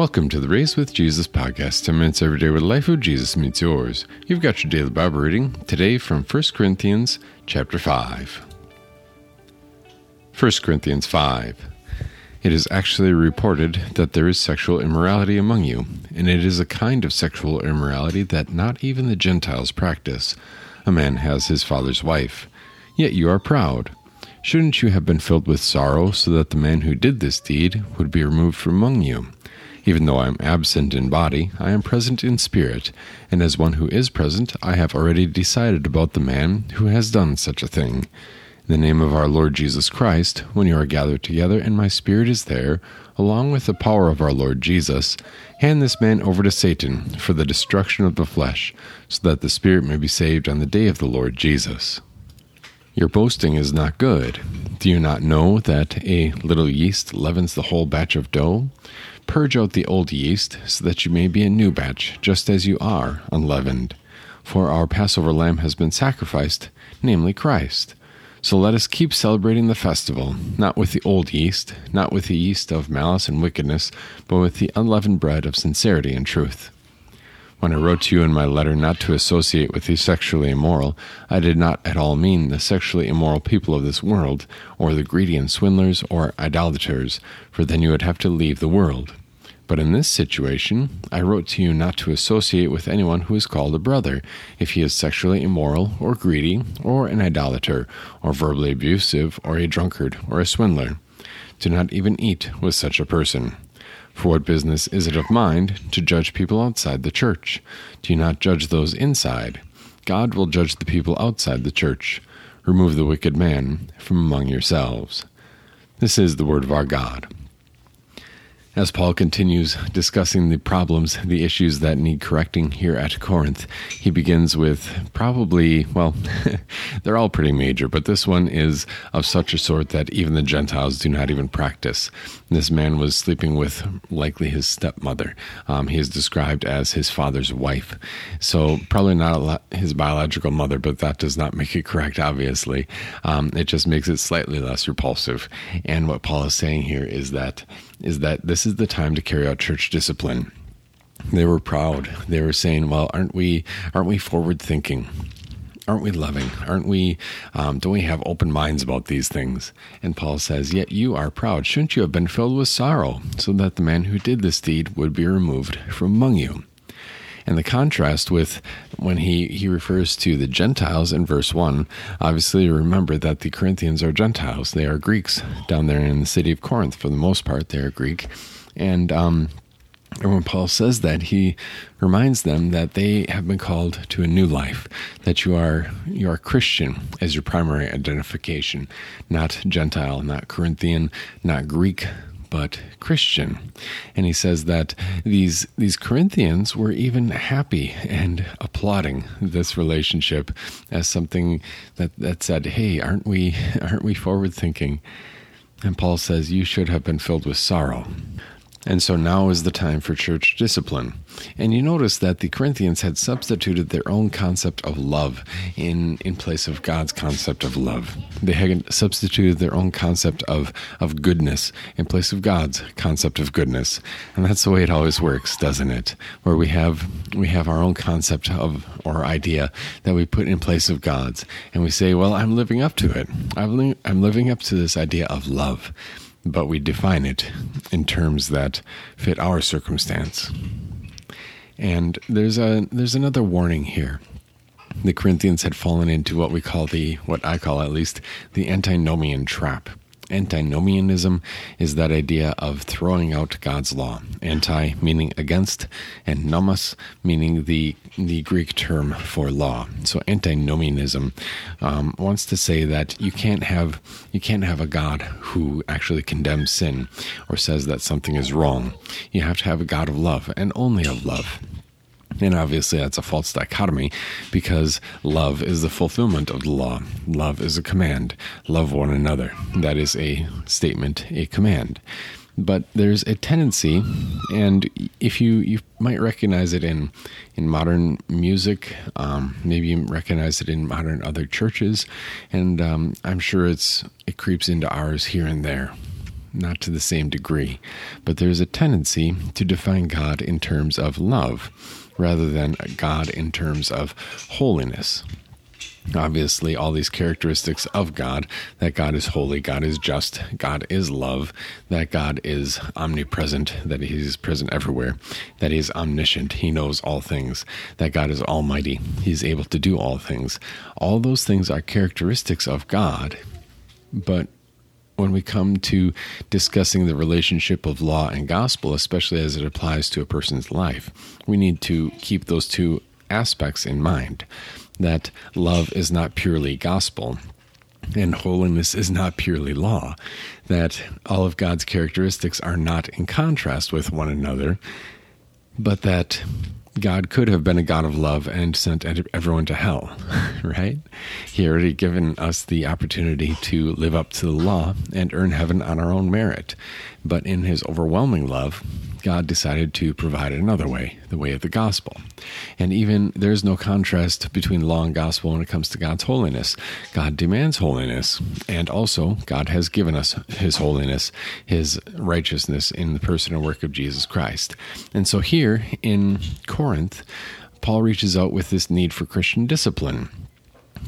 Welcome to the Race with Jesus podcast, 10 minutes every day where the life of Jesus meets yours. You've got your daily Bible reading today from 1 Corinthians chapter 5. 1 Corinthians 5. It is actually reported that there is sexual immorality among you, and it is a kind of sexual immorality that not even the Gentiles practice. A man has his father's wife. Yet you are proud. Shouldn't you have been filled with sorrow so that the man who did this deed would be removed from among you? Even though I am absent in body, I am present in spirit, and as one who is present, I have already decided about the man who has done such a thing. In the name of our Lord Jesus Christ, when you are gathered together and my spirit is there, along with the power of our Lord Jesus, hand this man over to Satan for the destruction of the flesh, so that the spirit may be saved on the day of the Lord Jesus. Your boasting is not good. Do you not know that a little yeast leavens the whole batch of dough? Purge out the old yeast, so that you may be a new batch, just as you are, unleavened. For our Passover lamb has been sacrificed, namely Christ. So let us keep celebrating the festival, not with the old yeast, not with the yeast of malice and wickedness, but with the unleavened bread of sincerity and truth. When I wrote to you in my letter not to associate with the sexually immoral, I did not at all mean the sexually immoral people of this world, or the greedy and swindlers or idolaters, for then you would have to leave the world. But in this situation, I wrote to you not to associate with anyone who is called a brother, if he is sexually immoral, or greedy, or an idolater, or verbally abusive, or a drunkard, or a swindler. Do not even eat with such a person. For what business is it of mine to judge people outside the church? Do you not judge those inside? God will judge the people outside the church. Remove the wicked man from among yourselves. This is the word of our God. As Paul continues discussing the problems, the issues that need correcting here at Corinth, he begins with probably, well, they're all pretty major, but this one is of such a sort that even the Gentiles do not even practice. This man was sleeping with likely his stepmother. Um, he is described as his father's wife. So, probably not his biological mother, but that does not make it correct, obviously. Um, it just makes it slightly less repulsive. And what Paul is saying here is that is that this is the time to carry out church discipline. They were proud. They were saying, "Well, aren't we? Aren't we forward thinking? Aren't we loving? Aren't we? Um, don't we have open minds about these things?" And Paul says, "Yet you are proud. Shouldn't you have been filled with sorrow, so that the man who did this deed would be removed from among you?" And the contrast with when he, he refers to the Gentiles in verse 1, obviously remember that the Corinthians are Gentiles. They are Greeks down there in the city of Corinth. For the most part, they are Greek. And um, and when Paul says that, he reminds them that they have been called to a new life, that you are you are Christian as your primary identification, not Gentile, not Corinthian, not Greek, but Christian. And he says that these these Corinthians were even happy and applauding this relationship as something that, that said, Hey, aren't we aren't we forward thinking? And Paul says, You should have been filled with sorrow. And so now is the time for church discipline. And you notice that the Corinthians had substituted their own concept of love in, in place of God's concept of love. They had substituted their own concept of, of goodness in place of God's concept of goodness. And that's the way it always works, doesn't it? Where we have we have our own concept of or idea that we put in place of God's. And we say, well, I'm living up to it. I'm, li- I'm living up to this idea of love but we define it in terms that fit our circumstance. And there's a there's another warning here. The Corinthians had fallen into what we call the what I call at least the antinomian trap. Antinomianism is that idea of throwing out God's law. Anti meaning against, and nomos meaning the the Greek term for law. So antinomianism um, wants to say that you can't have you can't have a God who actually condemns sin or says that something is wrong. You have to have a God of love and only of love. And obviously, that's a false dichotomy because love is the fulfillment of the law. Love is a command. Love one another. That is a statement, a command. But there's a tendency, and if you you might recognize it in in modern music, um, maybe you recognize it in modern other churches, and um, I'm sure it's it creeps into ours here and there not to the same degree, but there's a tendency to define God in terms of love rather than God in terms of holiness obviously all these characteristics of God that God is holy, God is just, God is love, that God is omnipresent, that He's present everywhere, that He is omniscient, He knows all things, that God is almighty, He's able to do all things. All those things are characteristics of God, but when we come to discussing the relationship of law and gospel, especially as it applies to a person's life, we need to keep those two aspects in mind that love is not purely gospel and holiness is not purely law, that all of God's characteristics are not in contrast with one another, but that God could have been a God of love and sent everyone to hell, right? He already given us the opportunity to live up to the law and earn heaven on our own merit. But in his overwhelming love, God decided to provide another way, the way of the gospel. And even there's no contrast between law and gospel when it comes to God's holiness. God demands holiness, and also God has given us his holiness, his righteousness in the person and work of Jesus Christ. And so here in Corinth, Paul reaches out with this need for Christian discipline.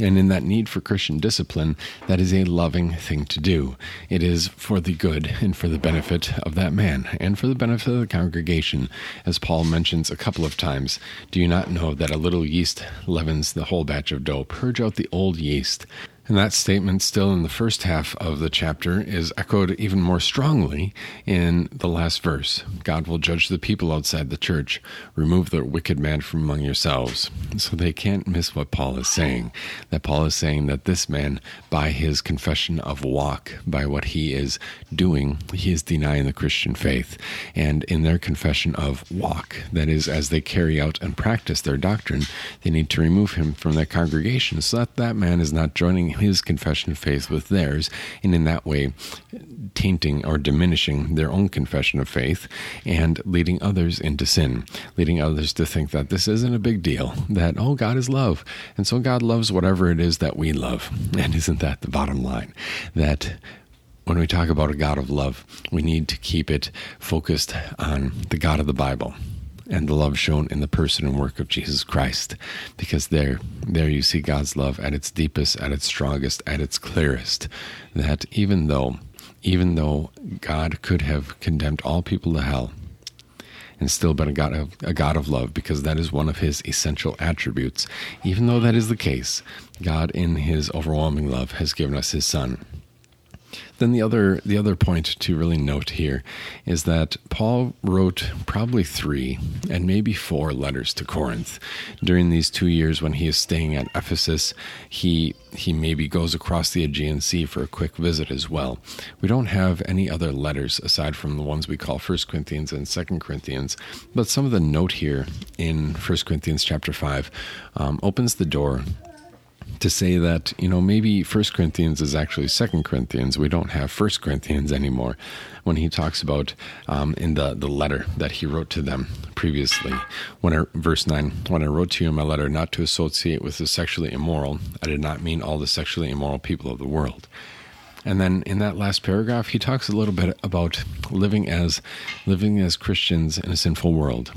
And in that need for Christian discipline, that is a loving thing to do. It is for the good and for the benefit of that man and for the benefit of the congregation. As Paul mentions a couple of times, do you not know that a little yeast leavens the whole batch of dough? Purge out the old yeast. And that statement, still in the first half of the chapter, is echoed even more strongly in the last verse God will judge the people outside the church. Remove the wicked man from among yourselves. So they can't miss what Paul is saying. That Paul is saying that this man, by his confession of walk, by what he is doing, he is denying the Christian faith. And in their confession of walk, that is, as they carry out and practice their doctrine, they need to remove him from their congregation so that that man is not joining his confession of faith with theirs, and in that way tainting or diminishing their own confession of faith and leading others into sin, leading others to think that this isn't a big deal, that, oh, God is love. And so God loves whatever it is that we love. And isn't that the bottom line? That when we talk about a God of love, we need to keep it focused on the God of the Bible and the love shown in the person and work of Jesus Christ. Because there, there you see God's love at its deepest, at its strongest, at its clearest. That even though, even though God could have condemned all people to hell, and still been a God of a God of love because that is one of his essential attributes. Even though that is the case, God in his overwhelming love has given us his son. Then the other the other point to really note here is that Paul wrote probably three and maybe four letters to Corinth during these two years when he is staying at Ephesus. He he maybe goes across the Aegean Sea for a quick visit as well. We don't have any other letters aside from the ones we call First Corinthians and Second Corinthians, but some of the note here in First Corinthians chapter five um, opens the door to say that you know maybe First Corinthians is actually Second Corinthians. We don't have First Corinthians anymore. When he talks about um, in the the letter that he wrote to them previously, when I, verse nine, when I wrote to you in my letter not to associate with the sexually immoral, I did not mean all the sexually immoral people of the world. And then in that last paragraph, he talks a little bit about living as living as Christians in a sinful world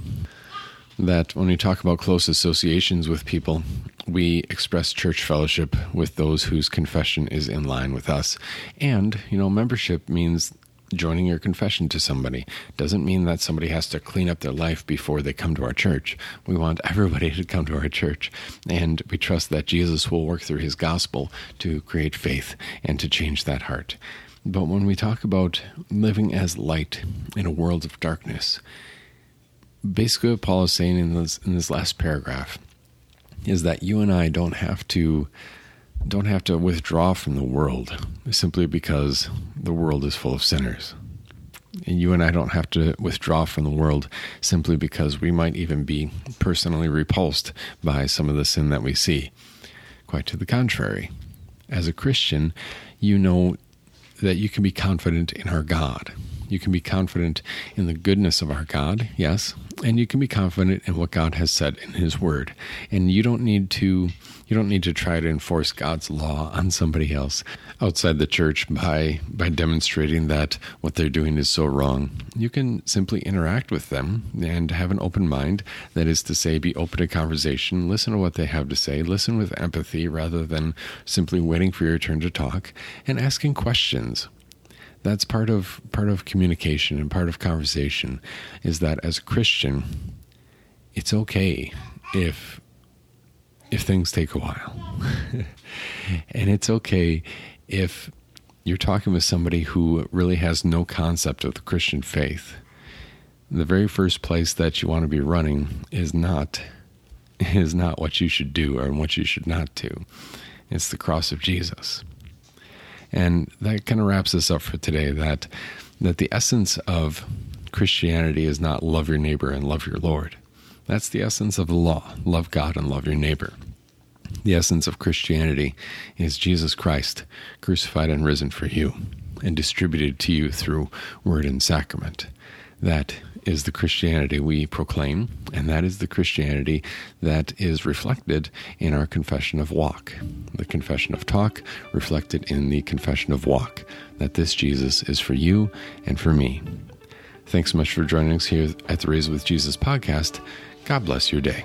that when we talk about close associations with people, we express church fellowship with those whose confession is in line with us. And, you know, membership means joining your confession to somebody. Doesn't mean that somebody has to clean up their life before they come to our church. We want everybody to come to our church. And we trust that Jesus will work through his gospel to create faith and to change that heart. But when we talk about living as light in a world of darkness, basically what Paul is saying in this in this last paragraph is that you and I don't have to don't have to withdraw from the world simply because the world is full of sinners. And you and I don't have to withdraw from the world simply because we might even be personally repulsed by some of the sin that we see. Quite to the contrary. As a Christian, you know that you can be confident in our God You can be confident in the goodness of our God, yes, and you can be confident in what God has said in his word. And you don't need to you don't need to try to enforce God's law on somebody else outside the church by by demonstrating that what they're doing is so wrong. You can simply interact with them and have an open mind, that is to say be open to conversation, listen to what they have to say, listen with empathy rather than simply waiting for your turn to talk and asking questions that's part of part of communication and part of conversation is that as a Christian, it's okay if if things take a while. and it's okay if you're talking with somebody who really has no concept of the Christian faith. The very first place that you want to be running is not is not what you should do or what you should not do. It's the cross of Jesus. And that kind of wraps us up for today that that the essence of Christianity is not love your neighbor and love your Lord. That's the essence of the law. Love God and love your neighbor. The essence of Christianity is Jesus Christ crucified and risen for you and distributed to you through word and sacrament. That is the Christianity we proclaim, and that is the Christianity that is reflected in our confession of walk. The confession of talk reflected in the confession of walk, that this Jesus is for you and for me. Thanks so much for joining us here at the Raise with Jesus podcast. God bless your day.